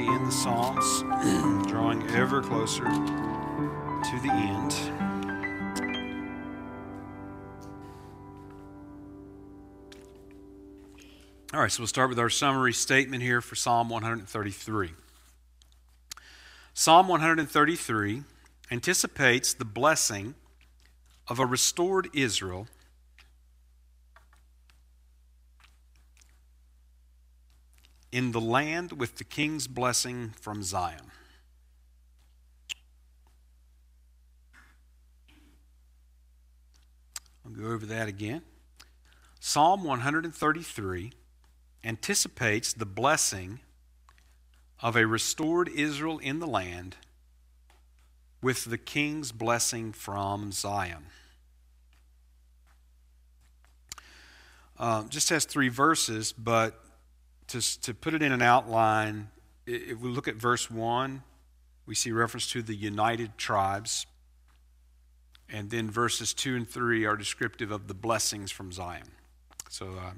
in the Psalms, drawing ever closer to the end. All right, so we'll start with our summary statement here for Psalm 133. Psalm 133 anticipates the blessing of a restored Israel in the land with the king's blessing from Zion. I'll go over that again. Psalm 133 anticipates the blessing of a restored Israel in the land with the king's blessing from Zion. Uh, just has three verses, but to, to put it in an outline, if we look at verse 1, we see reference to the united tribes. And then verses 2 and 3 are descriptive of the blessings from Zion. So uh,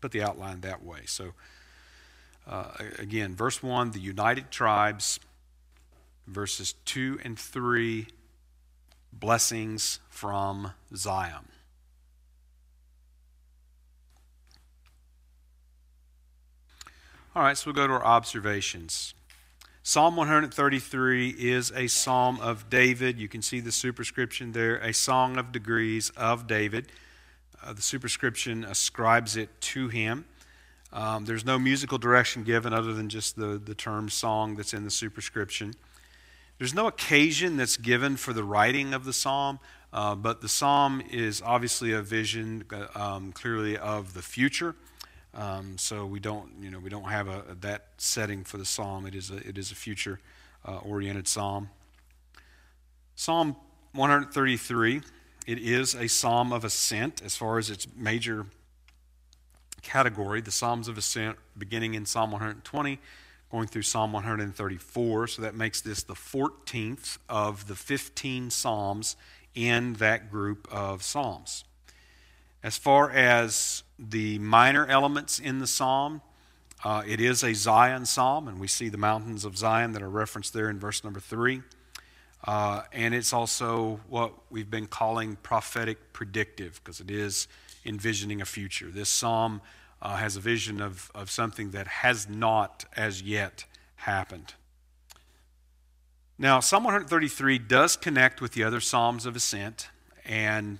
put the outline that way. So uh, again, verse 1, the united tribes. Verses 2 and 3, blessings from Zion. All right, so we'll go to our observations. Psalm 133 is a psalm of David. You can see the superscription there, a song of degrees of David. Uh, the superscription ascribes it to him. Um, there's no musical direction given other than just the, the term song that's in the superscription. There's no occasion that's given for the writing of the psalm, uh, but the psalm is obviously a vision uh, um, clearly of the future. Um, so we don't, you know, we don't have a, that setting for the psalm. It is a, it is a future uh, oriented psalm. Psalm 133, it is a psalm of ascent as far as its major category. The psalms of ascent beginning in Psalm 120, going through Psalm 134. So that makes this the 14th of the 15 psalms in that group of psalms. As far as the minor elements in the psalm, uh, it is a Zion psalm, and we see the mountains of Zion that are referenced there in verse number three. Uh, and it's also what we've been calling prophetic predictive because it is envisioning a future. This psalm uh, has a vision of, of something that has not as yet happened. Now, Psalm 133 does connect with the other Psalms of Ascent, and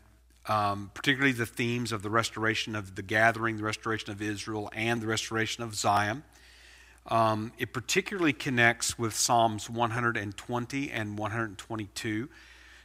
um, particularly the themes of the restoration of the gathering, the restoration of Israel, and the restoration of Zion. Um, it particularly connects with Psalms 120 and 122.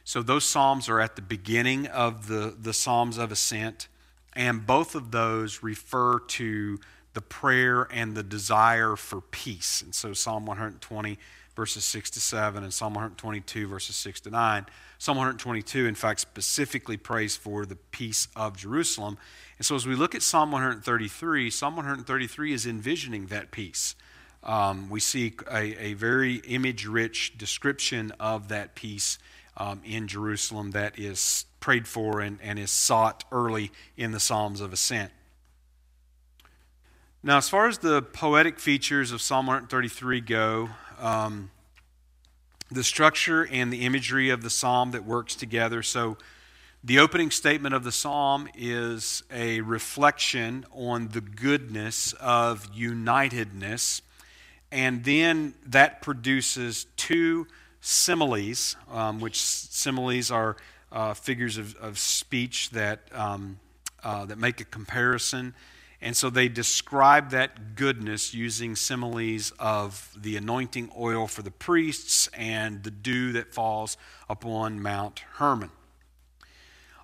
So those Psalms are at the beginning of the, the Psalms of Ascent, and both of those refer to the prayer and the desire for peace. And so Psalm 120 verses 6 to 7, and Psalm 122, verses 6 to 9. Psalm 122, in fact, specifically prays for the peace of Jerusalem. And so as we look at Psalm 133, Psalm 133 is envisioning that peace. Um, we see a, a very image rich description of that peace um, in Jerusalem that is prayed for and, and is sought early in the Psalms of Ascent. Now, as far as the poetic features of Psalm 133 go, um, the structure and the imagery of the psalm that works together. So, the opening statement of the psalm is a reflection on the goodness of unitedness, and then that produces two similes, um, which similes are uh, figures of, of, speech that, um, uh, that make a comparison and so they describe that goodness using similes of the anointing oil for the priests and the dew that falls upon Mount Hermon.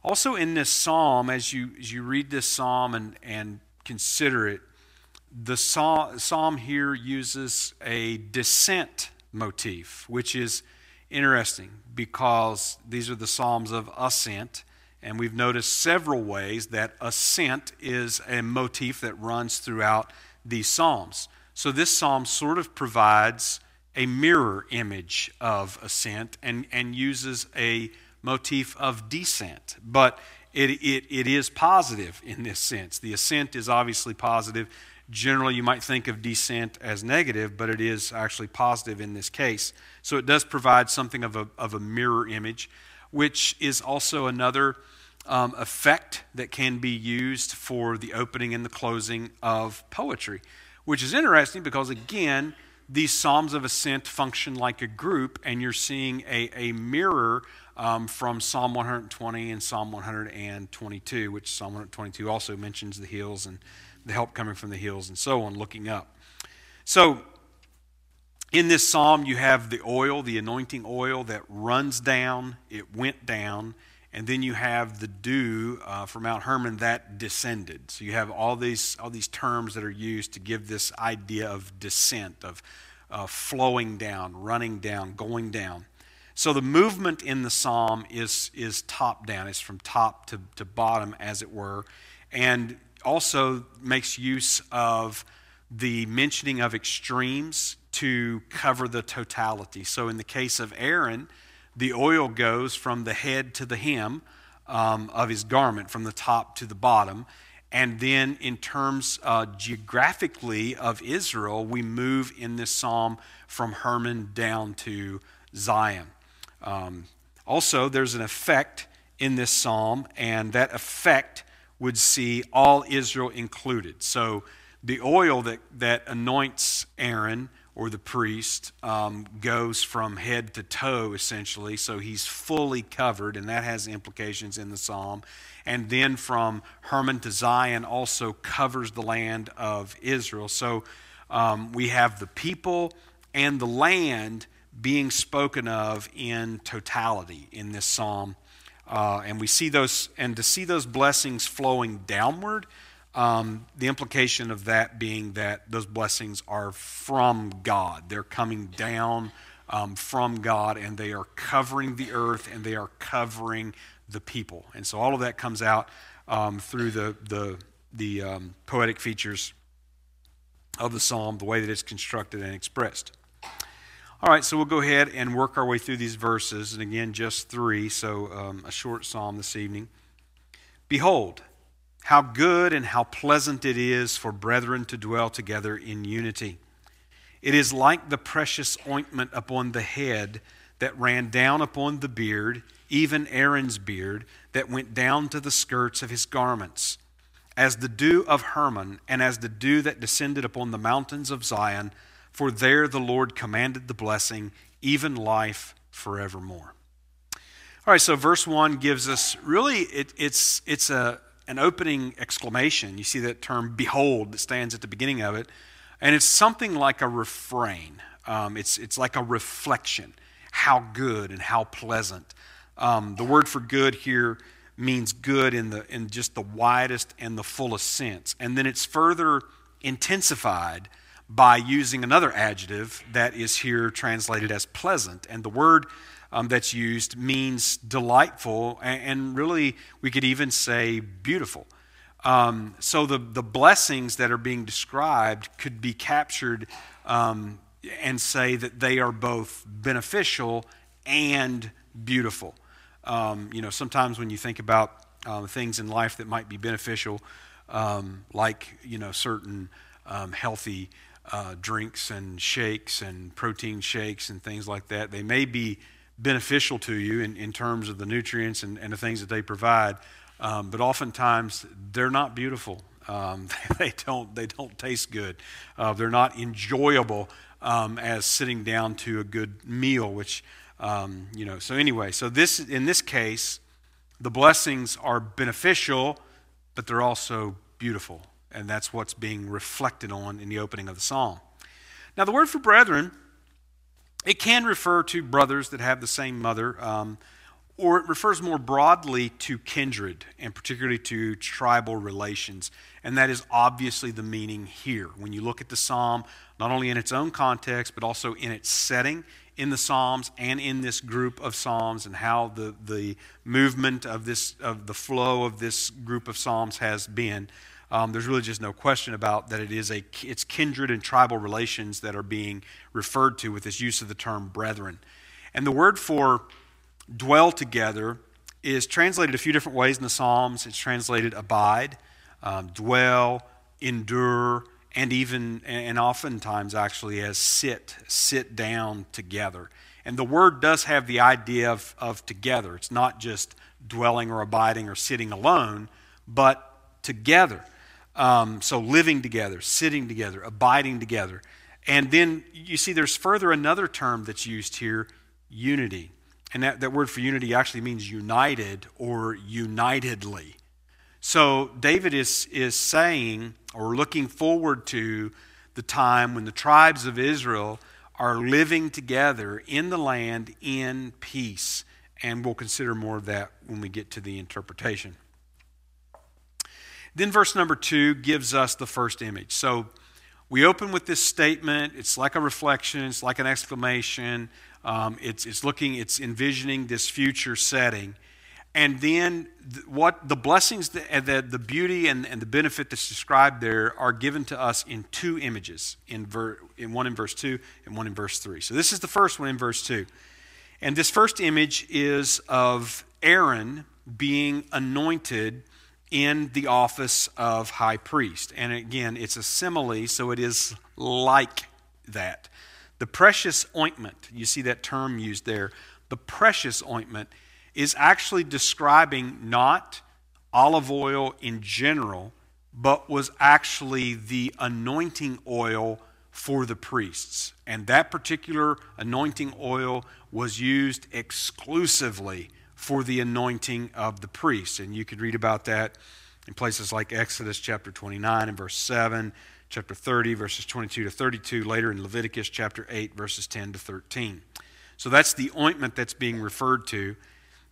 Also, in this psalm, as you, as you read this psalm and, and consider it, the psalm, psalm here uses a descent motif, which is interesting because these are the psalms of ascent. And we've noticed several ways that ascent is a motif that runs throughout these Psalms. So this Psalm sort of provides a mirror image of ascent and, and uses a motif of descent. But it, it, it is positive in this sense. The ascent is obviously positive. Generally, you might think of descent as negative, but it is actually positive in this case. So it does provide something of a, of a mirror image, which is also another um, effect that can be used for the opening and the closing of poetry, which is interesting because, again, these Psalms of Ascent function like a group, and you're seeing a, a mirror um, from Psalm 120 and Psalm 122, which Psalm 122 also mentions the hills and the help coming from the hills and so on, looking up. So, in this psalm, you have the oil, the anointing oil that runs down, it went down, and then you have the dew uh, from Mount Hermon that descended. So you have all these all these terms that are used to give this idea of descent, of uh, flowing down, running down, going down. So the movement in the psalm is is top down. It's from top to, to bottom, as it were, and also makes use of the mentioning of extremes to cover the totality. So in the case of Aaron the oil goes from the head to the hem um, of his garment, from the top to the bottom. And then, in terms uh, geographically of Israel, we move in this psalm from Hermon down to Zion. Um, also, there's an effect in this psalm, and that effect would see all Israel included. So, the oil that, that anoints Aaron or the priest um, goes from head to toe, essentially. So he's fully covered, and that has implications in the psalm. And then from Hermon to Zion also covers the land of Israel. So um, we have the people and the land being spoken of in totality in this psalm. Uh, and we see those, and to see those blessings flowing downward um, the implication of that being that those blessings are from God. They're coming down um, from God and they are covering the earth and they are covering the people. And so all of that comes out um, through the, the, the um, poetic features of the psalm, the way that it's constructed and expressed. All right, so we'll go ahead and work our way through these verses. And again, just three, so um, a short psalm this evening. Behold, how good and how pleasant it is for brethren to dwell together in unity. It is like the precious ointment upon the head that ran down upon the beard, even Aaron's beard, that went down to the skirts of his garments, as the dew of Hermon, and as the dew that descended upon the mountains of Zion, for there the Lord commanded the blessing, even life forevermore. All right, so verse 1 gives us really, it, it's, it's a, an opening exclamation. You see that term behold that stands at the beginning of it. And it's something like a refrain, um, it's, it's like a reflection. How good and how pleasant. Um, the word for good here means good in, the, in just the widest and the fullest sense. And then it's further intensified by using another adjective that is here translated as pleasant. And the word um, that's used means delightful, and, and, really we could even say beautiful. Um, so the, the blessings that are being described could be captured um, and say that they are both beneficial and beautiful. Um, you know, sometimes when you think about um, things in life that might be beneficial, um, like, you know, certain healthy uh, drinks and shakes and protein shakes and things like that, they may be beneficial to you in, in terms of the nutrients and, and the things that they provide. Um, but oftentimes they're not beautiful. Um, they don't they don't taste good. Uh, they're not enjoyable um, as sitting down to a good meal. Which um, you know. So anyway, so this in this case, the blessings are beneficial, but they're also beautiful, and that's what's being reflected on in the opening of the psalm. Now, the word for brethren it can refer to brothers that have the same mother, um, or it refers more broadly to kindred, and particularly to tribal relations. And that is obviously the meaning here. When you look at the psalm, not only in its own context, but also in its setting in the psalms and in this group of psalms, and how the, the movement of this of the flow of this group of psalms has been. Um, there's really just no question about that it is a it's kindred and tribal relations that are being referred to with this use of the term brethren. And the word for dwell together is translated a few different ways in the Psalms. It's translated abide, um, dwell, endure, and even, and oftentimes actually as sit, sit down together. And the word does have the idea of, of together. It's not just dwelling or abiding or sitting alone, but together. Um, so living together, sitting together, abiding together. And then you see there's further another term that's used here unity. And that, that word for unity actually means united or unitedly. So David is, is saying or looking forward to the time when the tribes of Israel are living together in the land in peace. And we'll consider more of that when we get to the interpretation. Then, verse number two gives us the first image. So, we open with this statement. It's like a reflection, it's like an exclamation. Um, it's, it's looking, it's envisioning this future setting. And then th- what the blessings, that, the, the beauty and, and the benefit that's described there are given to us in two images, in, ver, in one in verse 2 and one in verse 3. So this is the first one in verse 2. And this first image is of Aaron being anointed in the office of high priest. And again, it's a simile, so it is like that. The precious ointment, you see that term used there, the precious ointment is actually describing not olive oil in general, but was actually the anointing oil for the priests. And that particular anointing oil was used exclusively for the anointing of the priests. And you could read about that in places like Exodus chapter 29 and verse 7, chapter 30, verses 22 to 32, later in Leviticus chapter 8, verses 10 to 13. So that's the ointment that's being referred to.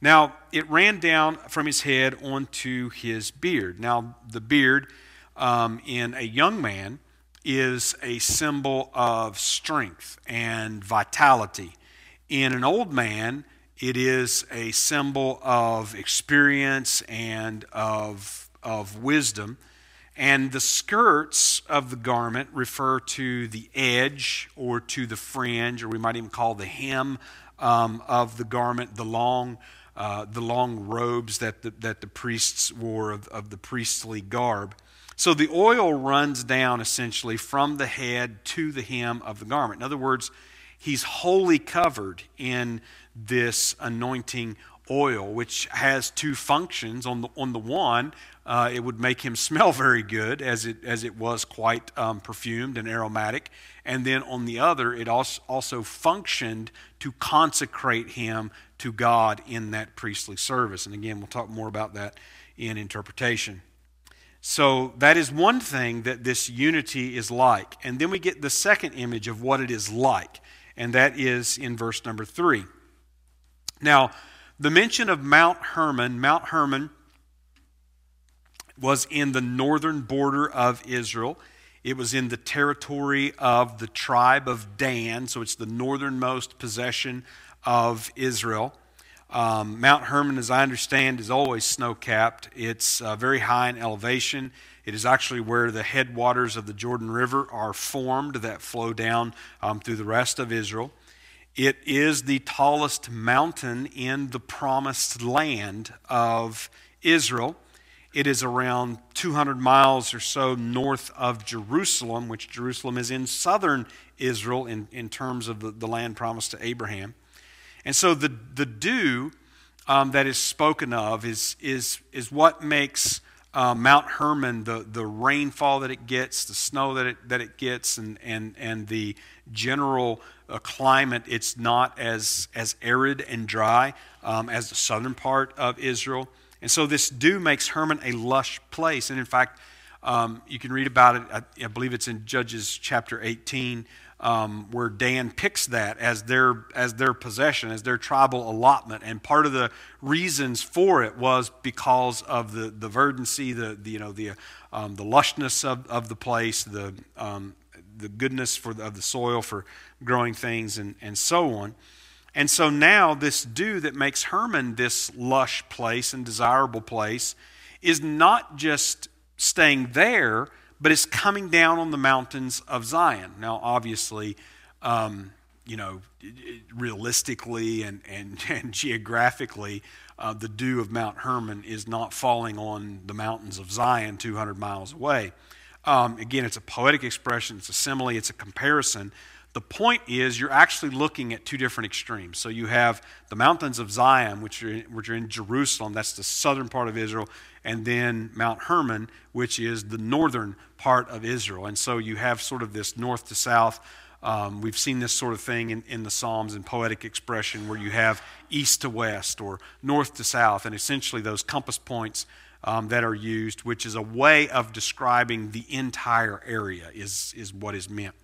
Now, it ran down from his head onto his beard. Now, the beard um, in a young man is a symbol of strength and vitality. In an old man, it is a symbol of experience and of, of wisdom. And the skirts of the garment refer to the edge or to the fringe, or we might even call the hem um, of the garment, the long, uh, the long robes that the, that the priests wore of, of the priestly garb. So the oil runs down essentially from the head to the hem of the garment. In other words, he's wholly covered in this anointing oil, which has two functions. On the, on the one, uh, it would make him smell very good, as it, as it was quite um, perfumed and aromatic. And then on the other, it also, also functioned to consecrate him to God in that priestly service. And again, we'll talk more about that in interpretation. So that is one thing that this unity is like. And then we get the second image of what it is like, and that is in verse number three. Now, the mention of Mount Hermon, Mount Hermon was in the northern border of Israel. It was in the territory of the tribe of Dan, so it's the northernmost possession of Israel. Um, Mount Hermon, as I understand, is always snow capped. It's uh, very high in elevation. It is actually where the headwaters of the Jordan River are formed that flow down um, through the rest of Israel. It is the tallest mountain in the promised land of Israel. It is around 200 miles or so north of Jerusalem, which Jerusalem is in southern Israel in, in terms of the, the land promised to Abraham. And so the, the dew um, that is spoken of is, is, is what makes uh, Mount Hermon, the, the rainfall that it gets, the snow that it, that it gets, and, and, and the general uh, climate, it's not as, as arid and dry um, as the southern part of Israel. And so this dew makes Hermon a lush place. And in fact, um, you can read about it, I, I, believe it's in Judges chapter 18, um, where Dan picks that as their, as their possession, as their tribal allotment. And part of the reasons for it was because of the, the verdancy, the, the, you know, the, um, the lushness of, of the place, the, um, the goodness for the, of the soil for growing things, and, and so on. And so now, this dew that makes Hermon this lush place and desirable place is not just staying there, but it's coming down on the mountains of Zion. Now, obviously, um, you know, realistically and, and, and geographically, uh, the dew of Mount Hermon is not falling on the mountains of Zion 200 miles away. Um, again, it's a poetic expression, it's a simile, it's a comparison. The point is, you're actually looking at two different extremes. So you have the mountains of Zion, which are, which are in Jerusalem, that's the southern part of Israel, and then Mount Hermon, which is the northern part of Israel. And so you have sort of this north to south. Um, we've seen this sort of thing in, in the Psalms in poetic expression where you have east to west or north to south, and essentially those compass points um, that are used, which is a way of describing the entire area, is, is what is meant.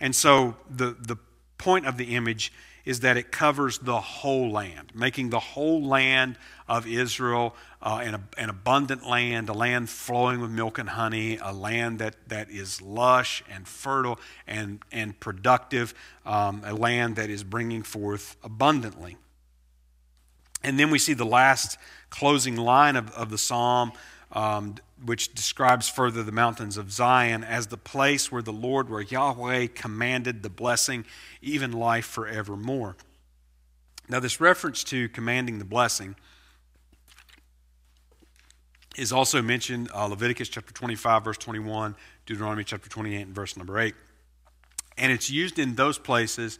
And so the, the point of the image is that it covers the whole land, making the whole land of Israel uh, an, an abundant land, a land flowing with milk and honey, a land that, that is lush and fertile and, and productive, um, a land that is bringing forth abundantly. And then we see the last closing line of, of the psalm um, which describes further the mountains of Zion as the place where the Lord, where Yahweh commanded the blessing, even life forevermore. Now, this reference to commanding the blessing is also mentioned uh, Leviticus chapter 25, verse 21, Deuteronomy chapter 28, and verse number 8. And it's used in those places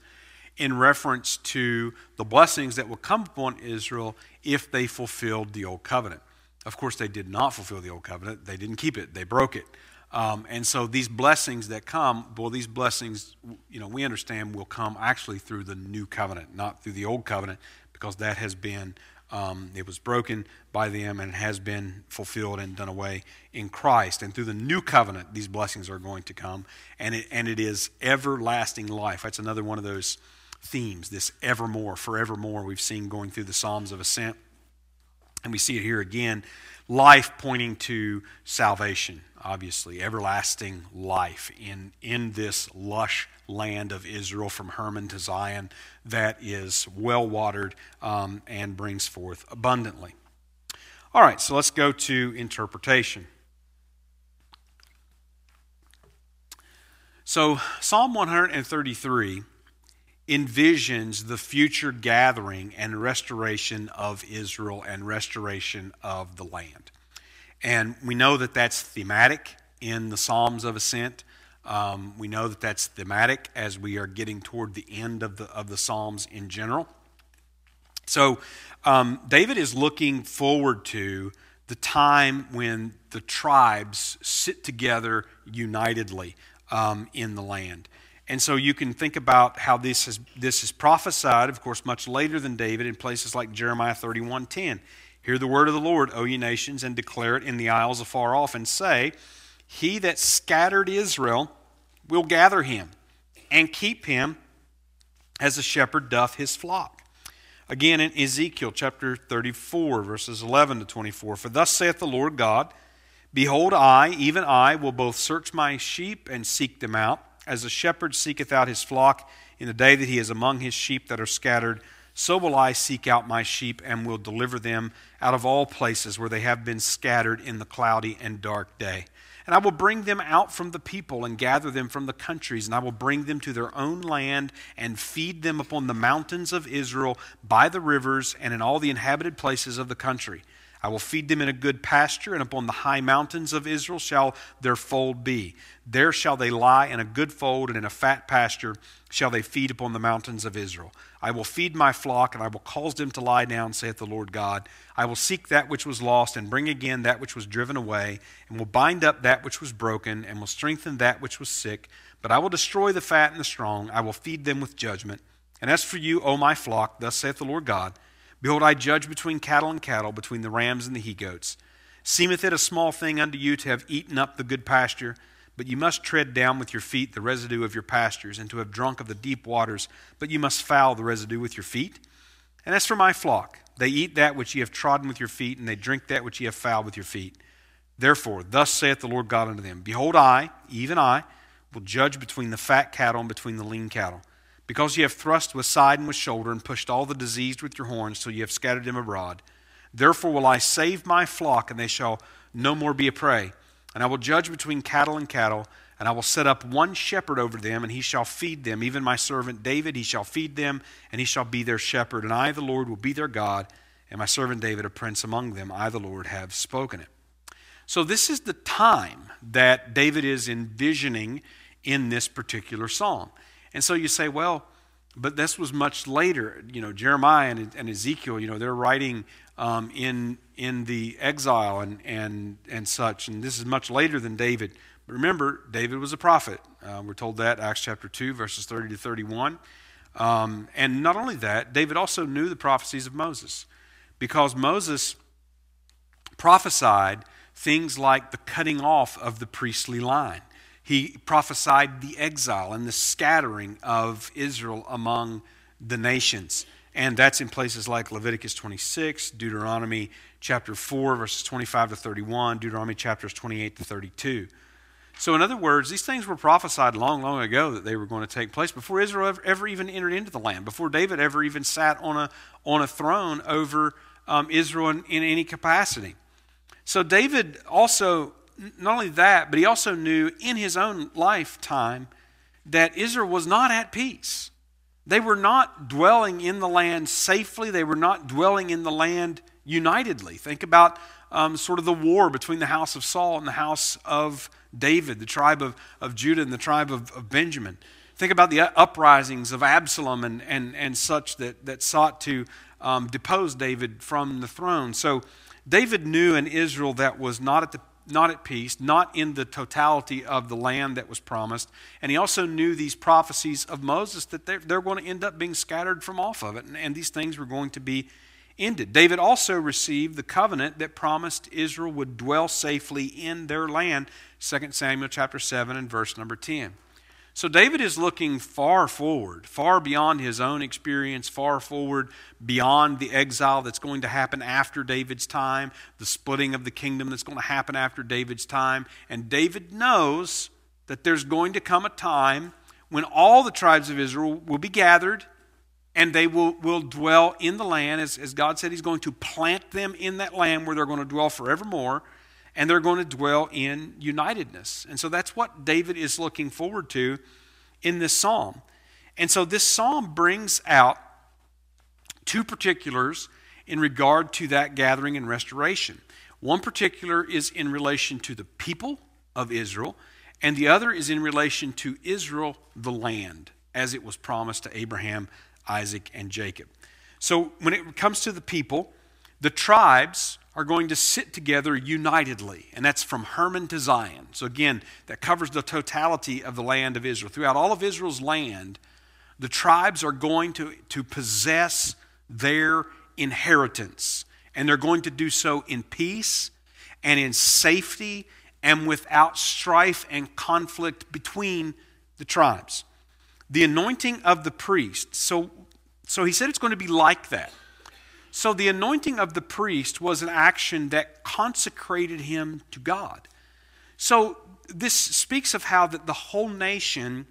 in reference to the blessings that will come upon Israel if they fulfilled the old covenant. Of course, they did not fulfill the old covenant. They didn't keep it. They broke it. Um, and so these blessings that come, well, these blessings, you know, we understand will come actually through the new covenant, not through the old covenant, because that has been, um, it was broken by them and has been fulfilled and done away in Christ. And through the new covenant, these blessings are going to come. And it, and it is everlasting life. That's another one of those themes, this evermore, forevermore, we've seen going through the Psalms of Ascent. And we see it here again life pointing to salvation, obviously, everlasting life in, in this lush land of Israel from Hermon to Zion that is well watered um, and brings forth abundantly. All right, so let's go to interpretation. So, Psalm 133 envisions the future gathering and restoration of Israel and restoration of the land. And we know that that's thematic in the Psalms of Ascent. Um, we know that that's thematic as we are getting toward the end of the, of the Psalms in general. So, um, David is looking forward to the time when the tribes sit together unitedly um, in the land. And so you can think about how this is, this is prophesied, of course, much later than David in places like Jeremiah 31.10. Hear the word of the Lord, O ye nations, and declare it in the isles afar off, and say, He that scattered Israel will gather him, and keep him as a shepherd doth his flock. Again in Ezekiel chapter 34, verses 11 to 24. For thus saith the Lord God, Behold, I, even I, will both search my sheep and seek them out as a shepherd seeketh out his flock in the day that he is among his sheep that are scattered, so will I seek out my sheep and will deliver them out of all places where they have been scattered in the cloudy and dark day. And I will bring them out from the people and gather them from the countries, and I will bring them to their own land and feed them upon the mountains of Israel, by the rivers, and in all the inhabited places of the country. I will feed them in a good pasture, and upon the high mountains of Israel shall their fold be. There shall they lie in a good fold, and in a fat pasture shall they feed upon the mountains of Israel. I will feed my flock, and I will cause them to lie down, saith the Lord God. I will seek that which was lost, and bring again that which was driven away, and will bind up that which was broken, and will strengthen that which was sick. But I will destroy the fat and the strong, I will feed them with judgment. And as for you, O my flock, thus saith the Lord God, Behold, I judge between cattle and cattle, between the rams and the he goats. Seemeth it a small thing unto you to have eaten up the good pasture, but you must tread down with your feet the residue of your pastures, and to have drunk of the deep waters, but you must foul the residue with your feet. And as for my flock, they eat that which ye have trodden with your feet, and they drink that which ye have fouled with your feet. Therefore, thus saith the Lord God unto them Behold, I, even I, will judge between the fat cattle and between the lean cattle because ye have thrust with side and with shoulder, and pushed all the diseased with your horns, till ye have scattered them abroad. Therefore will I save my flock, and they shall no more be a prey. And I will judge between cattle and cattle, And I will set up one shepherd over them, and he shall feed them. Even my servant David, he shall feed them, and he shall be their shepherd. And I, the Lord, will be their God, and my servant David, a prince among them. I, the Lord, have spoken it. So, this is the time that David is envisioning in this particular psalm. And so you say, well, but this was much later. You know, Jeremiah and, and Ezekiel, you know, they're writing um, in, in the exile and, and, and such. And this is much later than David. But remember, David was a prophet. Uh, we're told that, Acts chapter 2, verses 30 to 31. Um, and not only that, David also knew the prophecies of Moses because Moses prophesied things like the cutting off of the priestly line. He prophesied the exile and the scattering of Israel among the nations. And that's in places like Leviticus 26, Deuteronomy chapter 4, verses 25 to 31, Deuteronomy chapters 28 to 32. So, in other words, these things were prophesied long, long ago that they were going to take place before Israel ever, ever even entered into the land, before David ever even sat on a, on a throne over um, Israel in, in any capacity. So, David also not only that, but he also knew in his own lifetime that Israel was not at peace. They were not dwelling in the land safely, they were not dwelling in the land unitedly. Think about um, sort of the war between the house of Saul and the house of David, the tribe of, of Judah and the tribe of, of Benjamin. Think about the uprisings of Absalom and, and, and such that, that sought to um, depose David from the throne. So David knew an Israel that was not at the not at peace, not in the totality of the land that was promised. And he also knew these prophecies of Moses that they're, they're going to end up being scattered from off of it, and, and these things were going to be ended. David also received the covenant that promised Israel would dwell safely in their land, 2 Samuel chapter 7 and verse number 10. So David is looking far forward, far beyond his own experience, far forward beyond the exile that's going to happen after David's time, the splitting of the kingdom that's going to happen after David's time. And David knows that there's going to come a time when all the tribes of Israel will be gathered and they will, will dwell in the land. As, as God said, He's going to plant them in that land where they're going to dwell forevermore and they're going to dwell in unitedness. And so that's what David is looking forward to in this psalm. And so this psalm brings out two particulars in regard to that gathering and restoration. One particular is in relation to the people of Israel, and the other is in relation to Israel, the land, as it was promised to Abraham, Isaac, and Jacob. So when it comes to the people, the tribes are going to sit together unitedly, and that's from Hermon to Zion. So, again, that covers the totality of the land of Israel. Throughout all of Israel's land, the tribes are going to, to possess their inheritance, and they're going to do so in peace and in safety and without strife and conflict between the tribes. The anointing of the priest. So, so he said it's going to be like that. So the anointing of the priest was an action that consecrated him to God. So this speaks of how that the whole nation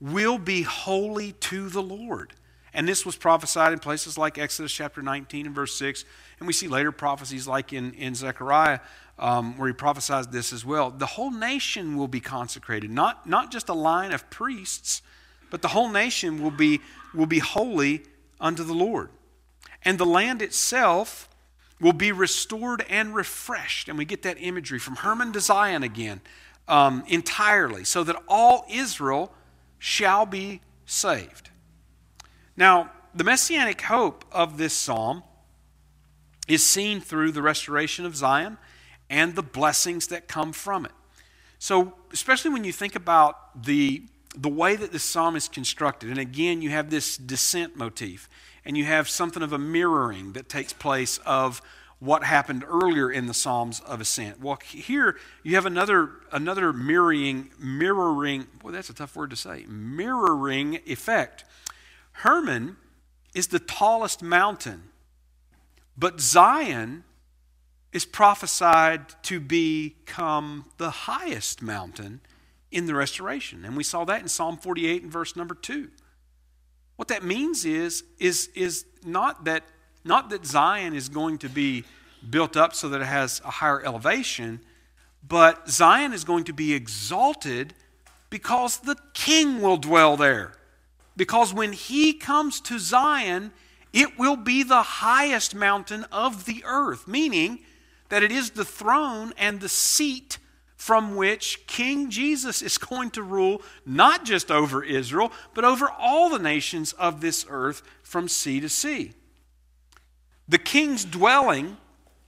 will be holy to the Lord. And this was prophesied in places like Exodus chapter 19 and verse 6. And we see later prophecies like in, in Zechariah um, where he prophesies this as well. The whole nation will be consecrated, not, not just a line of priests, but the whole nation will be, will be holy unto the Lord and the land itself will be restored and refreshed. And we get that imagery from Hermon to Zion again um, entirely, so that all Israel shall be saved. Now, the messianic hope of this psalm is seen through the restoration of Zion and the blessings that come from it. So, especially when you think about the, the way that this psalm is constructed, and again, you have this descent motif and you have something of a mirroring that takes place of what happened earlier in the Psalms of Ascent. Well, here you have another another mirroring mirroring. Boy, that's a tough word to say. Mirroring effect. Hermon is the tallest mountain, but Zion is prophesied to become the highest mountain in the restoration. And we saw that in Psalm 48 and verse number 2. What that means is, is, is not, that, not that Zion is going to be built up so that it has a higher elevation, but Zion is going to be exalted Because the king will dwell there. Because when he comes to Zion, it will be the highest mountain of the earth, meaning that it is the throne and the seat from which King Jesus is going to rule not just over Israel, but over all the nations of this earth from sea to sea. The king's dwelling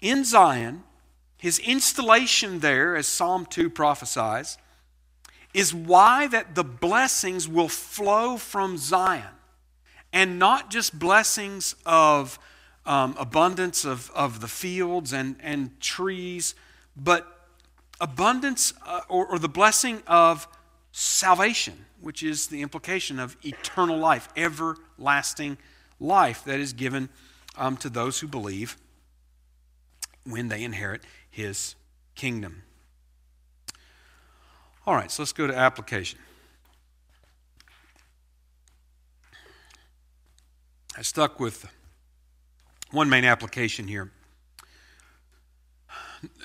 in Zion, his installation there, as Psalm 2 prophesies, is why that the blessings will flow from Zion and not just blessings of um, abundance of, of the fields and, and trees, but abundance uh, or, or the blessing of salvation, which is the implication of eternal life, everlasting life that is given um, to those who believe when they inherit his kingdom. All right, so let's go to application. I stuck with one main application here.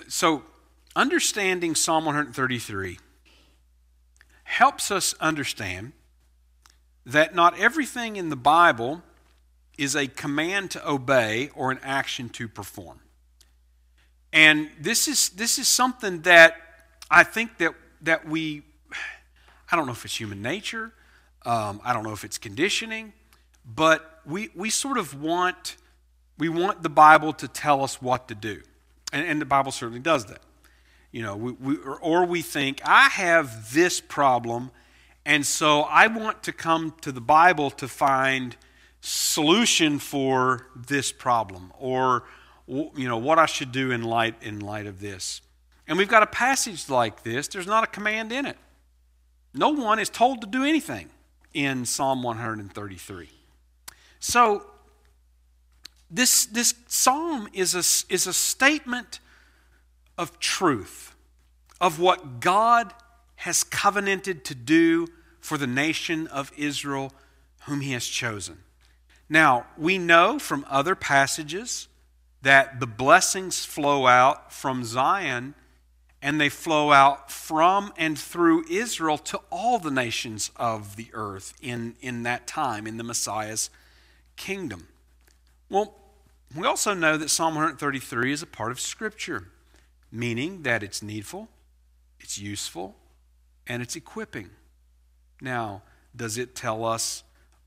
So, understanding Psalm 133 helps us understand that not everything in the Bible is a command to obey or an action to perform. And this is, this is something that I think that, that we, I don't know if it's human nature, um, I don't know if it's conditioning, but we, we sort of want, we want the Bible to tell us what to do. And, and the Bible certainly does that. You know, we, we, or, or we think, I have this problem, and so I want to come to the Bible to find solution for this problem or you know what I should do in light in light of this. And we've got a passage like this, there's not a command in it. No one is told to do anything in Psalm 133. So this this psalm is a, is a statement of truth of what God has covenanted to do for the nation of Israel whom he has chosen. Now, we know from other passages that the blessings flow out from Zion and they flow out from and through Israel to all the nations of the earth in, in that time, in the Messiah's kingdom. Well, we also know that Psalm 133 is a part of Scripture, meaning that it's needful, it's useful, and it's equipping. Now, does it tell us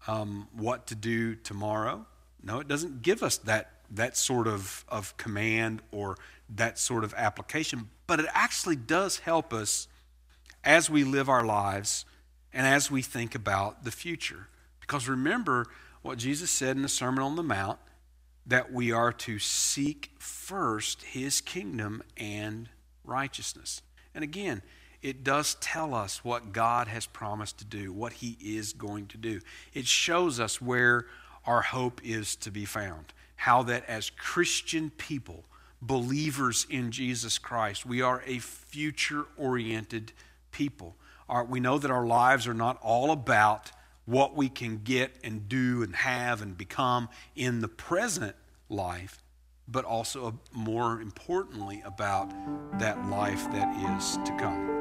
um, what to do tomorrow. No, it doesn't give us that, that sort of, of command or that sort of application, but it actually does help us as we live our lives and as we think about the future. Because remember what Jesus said in the Sermon on the Mount that we are to seek first his kingdom and righteousness. And again, it does tell us what God has promised to do, what He is going to do. It shows us where our hope is to be found. How that as Christian people, believers in Jesus Christ, we are a future oriented people. Our, we know that our lives are not all about what we can get and do and have and become in the present life, but also uh, more importantly about that life that is to come.